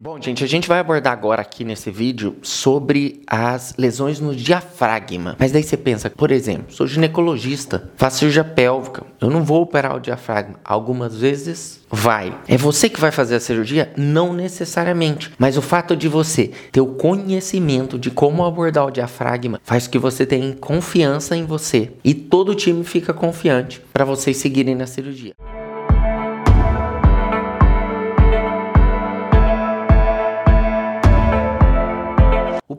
Bom, gente, a gente vai abordar agora aqui nesse vídeo sobre as lesões no diafragma. Mas daí você pensa, por exemplo, sou ginecologista, faço cirurgia pélvica, eu não vou operar o diafragma. Algumas vezes vai. É você que vai fazer a cirurgia? Não necessariamente. Mas o fato de você ter o conhecimento de como abordar o diafragma faz que você tenha confiança em você e todo o time fica confiante para vocês seguirem na cirurgia.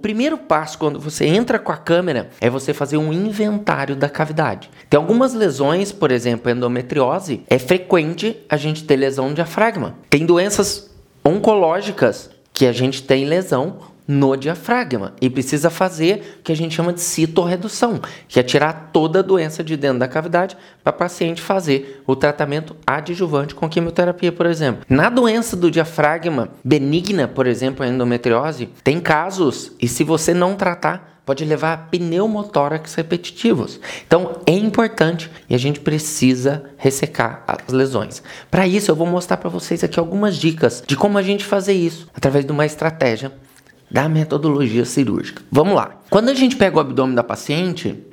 Primeiro passo quando você entra com a câmera é você fazer um inventário da cavidade. Tem algumas lesões, por exemplo, endometriose, é frequente a gente ter lesão no diafragma. Tem doenças oncológicas que a gente tem lesão no diafragma e precisa fazer o que a gente chama de citorredução, que é tirar toda a doença de dentro da cavidade para o paciente fazer o tratamento adjuvante com quimioterapia, por exemplo. Na doença do diafragma benigna, por exemplo, a endometriose, tem casos e se você não tratar, pode levar a pneumotórax repetitivos. Então é importante e a gente precisa ressecar as lesões. Para isso, eu vou mostrar para vocês aqui algumas dicas de como a gente fazer isso através de uma estratégia da metodologia cirúrgica. Vamos lá. Quando a gente pega o abdômen da paciente,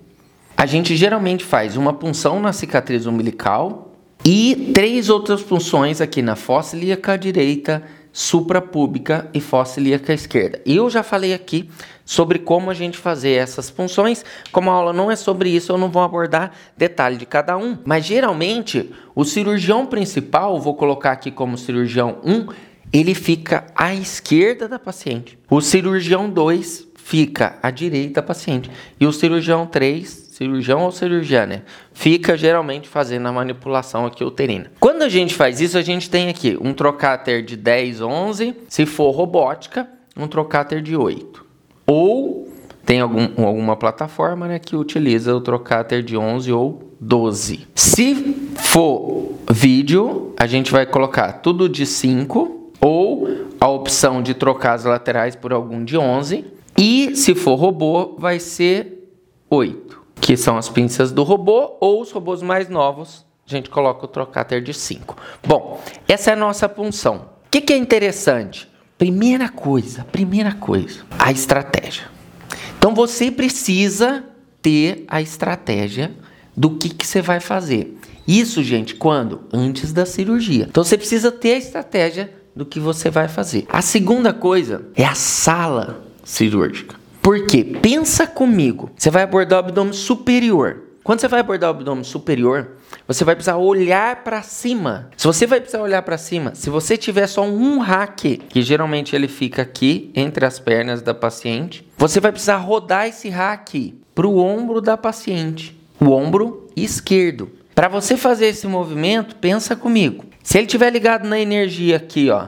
a gente geralmente faz uma punção na cicatriz umbilical e três outras punções aqui na fossa ilíaca direita, suprapúbica e fossa ilíaca esquerda. E eu já falei aqui sobre como a gente fazer essas punções. Como a aula não é sobre isso, eu não vou abordar detalhe de cada um. Mas geralmente, o cirurgião principal, vou colocar aqui como cirurgião 1, ele fica à esquerda da paciente. O cirurgião 2 fica à direita da paciente. E o cirurgião 3, cirurgião ou cirurgiã, né? Fica geralmente fazendo a manipulação aqui uterina. Quando a gente faz isso, a gente tem aqui um trocáter de 10, 11. Se for robótica, um trocáter de 8. Ou tem algum, alguma plataforma né, que utiliza o trocáter de 11 ou 12. Se for vídeo, a gente vai colocar tudo de 5 ou a opção de trocar as laterais por algum de 11. E se for robô, vai ser 8, que são as pinças do robô, ou os robôs mais novos, a gente coloca o trocáter de 5. Bom, essa é a nossa punção. O que, que é interessante? Primeira coisa, primeira coisa, a estratégia. Então você precisa ter a estratégia do que, que você vai fazer. Isso, gente, quando? Antes da cirurgia. Então você precisa ter a estratégia do que você vai fazer. A segunda coisa é a sala cirúrgica. Por quê? Pensa comigo. Você vai abordar o abdômen superior. Quando você vai abordar o abdômen superior, você vai precisar olhar para cima. Se você vai precisar olhar para cima, se você tiver só um rack, que geralmente ele fica aqui entre as pernas da paciente, você vai precisar rodar esse rack para o ombro da paciente, o ombro esquerdo. Para você fazer esse movimento, pensa comigo. Se ele tiver ligado na energia aqui, ó,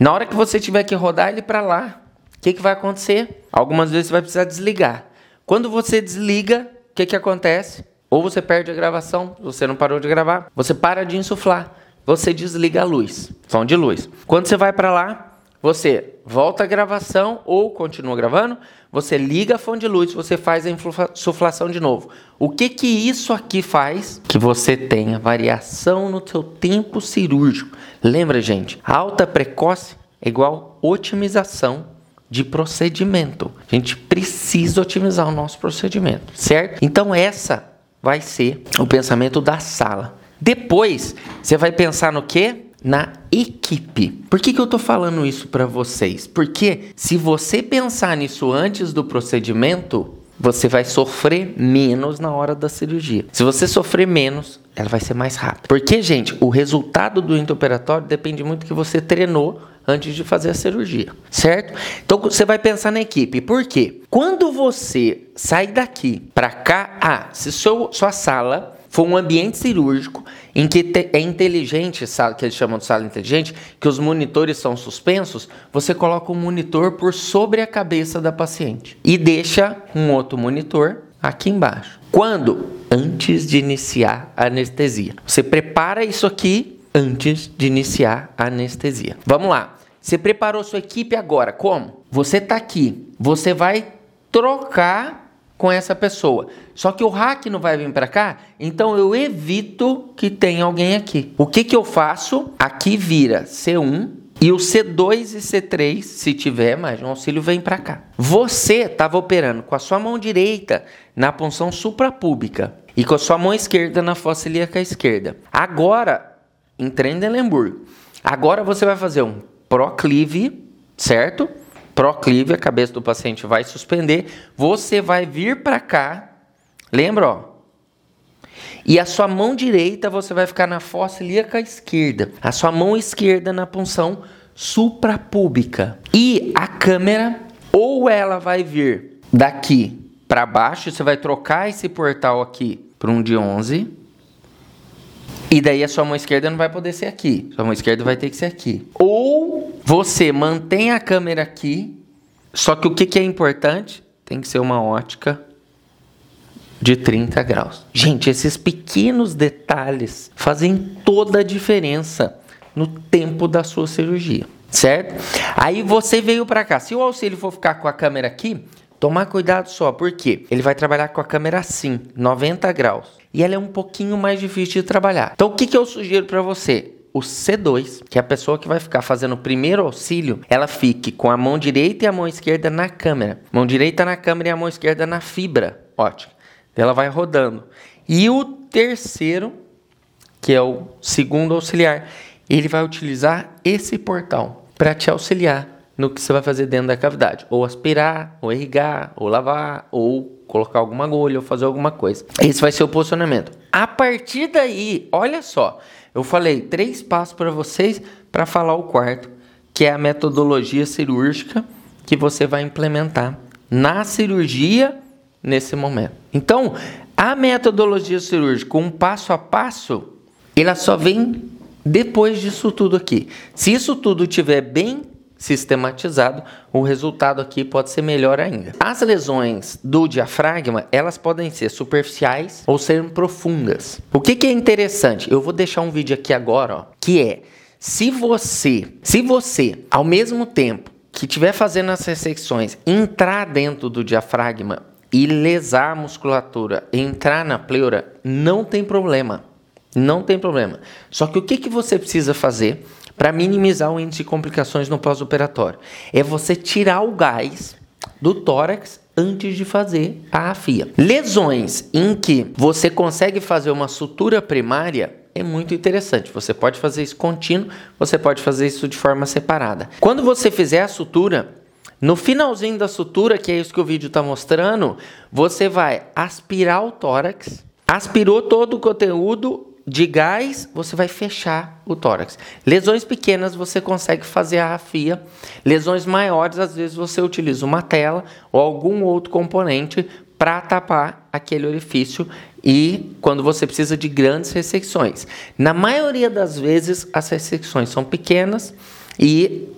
na hora que você tiver que rodar ele para lá, o que, que vai acontecer? Algumas vezes você vai precisar desligar. Quando você desliga, o que, que acontece? Ou você perde a gravação, você não parou de gravar, você para de insuflar, você desliga a luz, som de luz. Quando você vai para lá, você volta a gravação ou continua gravando, você liga a fonte de luz, você faz a insuflação de novo. O que que isso aqui faz? Que você tenha variação no seu tempo cirúrgico. Lembra, gente, alta precoce é igual otimização de procedimento. A gente precisa otimizar o nosso procedimento, certo? Então essa vai ser o pensamento da sala. Depois, você vai pensar no que? Na equipe. Por que, que eu estou falando isso para vocês? Porque se você pensar nisso antes do procedimento, você vai sofrer menos na hora da cirurgia. Se você sofrer menos, ela vai ser mais rápida. Porque, gente, o resultado do intraoperatório depende muito do que você treinou antes de fazer a cirurgia, certo? Então você vai pensar na equipe. Por quê? Quando você sai daqui para cá, ah, se sua sala foi um ambiente cirúrgico em que é inteligente, que eles chamam de sala inteligente, que os monitores são suspensos, você coloca um monitor por sobre a cabeça da paciente e deixa um outro monitor aqui embaixo. Quando? Antes de iniciar a anestesia. Você prepara isso aqui antes de iniciar a anestesia. Vamos lá. Você preparou sua equipe agora. Como? Você está aqui. Você vai trocar com essa pessoa. Só que o hack não vai vir para cá, então eu evito que tenha alguém aqui. O que, que eu faço? Aqui vira C1 E o C2 e C3, se tiver mais um auxílio, vem para cá. Você estava operando com a sua mão direita na punção suprapúbica e com a sua mão esquerda na fossa ilíaca esquerda. Agora, em Trendelenburg, agora você vai fazer um proclive, certo? Proclive, a cabeça do paciente vai suspender. Você vai vir para cá. Lembra, ó? E a sua mão direita você vai ficar na fossa ilíaca esquerda. A sua mão esquerda na punção suprapúbica. E a câmera, ou ela vai vir daqui para baixo, você vai trocar esse portal aqui para um de 11. E daí a sua mão esquerda não vai poder ser aqui. Sua mão esquerda vai ter que ser aqui. Ou você mantém a câmera aqui. Só que o que, que é importante? Tem que ser uma ótica de 30 graus. Gente, esses pequenos detalhes fazem toda a diferença no tempo da sua cirurgia, certo? Aí você veio para cá. Se o auxílio for ficar com a câmera aqui, tomar cuidado só, porque ele vai trabalhar com a câmera assim, 90 graus. E ela é um pouquinho mais difícil de trabalhar. Então, o que, que eu sugiro para você? o C2, que é a pessoa que vai ficar fazendo o primeiro auxílio, ela fique com a mão direita e a mão esquerda na câmera. Mão direita na câmera e a mão esquerda na fibra ótica. Ela vai rodando. E o terceiro, que é o segundo auxiliar, ele vai utilizar esse portal para te auxiliar no que você vai fazer dentro da cavidade, ou aspirar, ou irrigar, ou lavar, ou colocar alguma agulha, ou fazer alguma coisa. Esse vai ser o posicionamento. A partir daí, olha só, eu falei três passos para vocês para falar o quarto, que é a metodologia cirúrgica que você vai implementar na cirurgia nesse momento. Então, a metodologia cirúrgica, um passo a passo, ela só vem depois disso tudo aqui. Se isso tudo tiver bem sistematizado, o resultado aqui pode ser melhor ainda. As lesões do diafragma, elas podem ser superficiais ou serem profundas. O que, que é interessante? Eu vou deixar um vídeo aqui agora, ó, que é se você, se você, ao mesmo tempo que estiver fazendo as ressecções, entrar dentro do diafragma e lesar a musculatura, entrar na pleura, não tem problema. Não tem problema. Só que o que, que você precisa fazer para minimizar o índice de complicações no pós-operatório? É você tirar o gás do tórax antes de fazer a afia. Lesões em que você consegue fazer uma sutura primária é muito interessante. Você pode fazer isso contínuo, você pode fazer isso de forma separada. Quando você fizer a sutura, no finalzinho da sutura, que é isso que o vídeo está mostrando, você vai aspirar o tórax, aspirou todo o conteúdo de gás, você vai fechar o tórax. Lesões pequenas você consegue fazer a rafia. Lesões maiores, às vezes você utiliza uma tela ou algum outro componente para tapar aquele orifício e quando você precisa de grandes ressecções. Na maioria das vezes as ressecções são pequenas e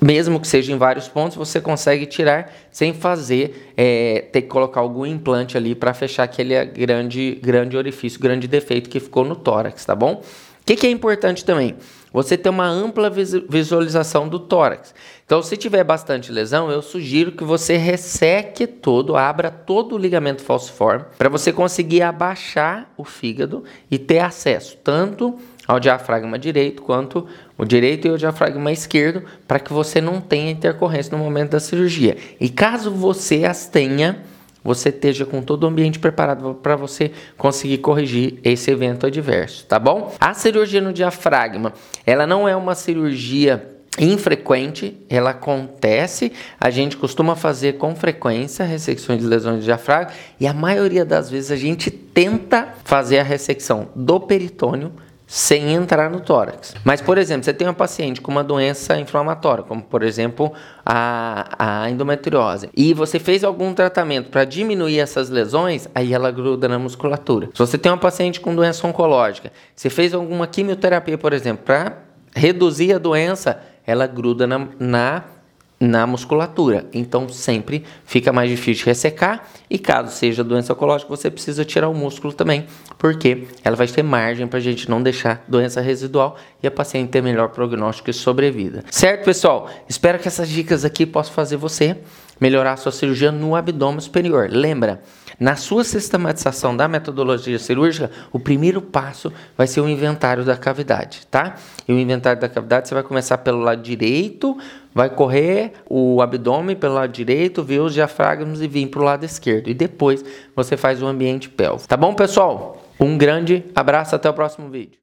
mesmo que seja em vários pontos, você consegue tirar sem fazer, é, ter que colocar algum implante ali para fechar aquele grande, grande orifício, grande defeito que ficou no tórax, tá bom? O que, que é importante também? Você ter uma ampla visualização do tórax. Então, se tiver bastante lesão, eu sugiro que você resseque todo, abra todo o ligamento falciforme, para você conseguir abaixar o fígado e ter acesso tanto ao diafragma direito quanto o direito e o diafragma esquerdo para que você não tenha intercorrência no momento da cirurgia. E caso você as tenha, você esteja com todo o ambiente preparado para você conseguir corrigir esse evento adverso, tá bom? A cirurgia no diafragma, ela não é uma cirurgia infrequente, ela acontece, a gente costuma fazer com frequência ressecções de lesões de diafragma e a maioria das vezes a gente tenta fazer a ressecção do peritônio sem entrar no tórax. Mas, por exemplo, você tem uma paciente com uma doença inflamatória, como por exemplo a, a endometriose, e você fez algum tratamento para diminuir essas lesões, aí ela gruda na musculatura. Se você tem uma paciente com doença oncológica, você fez alguma quimioterapia, por exemplo, para reduzir a doença, ela gruda na, na na musculatura. Então sempre fica mais difícil de ressecar e caso seja doença oncológica, você precisa tirar o músculo também, porque ela vai ter margem para a gente não deixar doença residual e a paciente ter melhor prognóstico e sobrevida. Certo, pessoal? Espero que essas dicas aqui possam fazer você melhorar sua cirurgia no abdômen superior. Lembra, na sua sistematização da metodologia cirúrgica, o primeiro passo vai ser o inventário da cavidade, tá? E o inventário da cavidade você vai começar pelo lado direito, vai correr o abdômen pelo lado direito, ver os diafragmas e vir para o lado esquerdo. E depois você faz o ambiente pélvico. Tá bom, pessoal? Um grande abraço, até o próximo vídeo.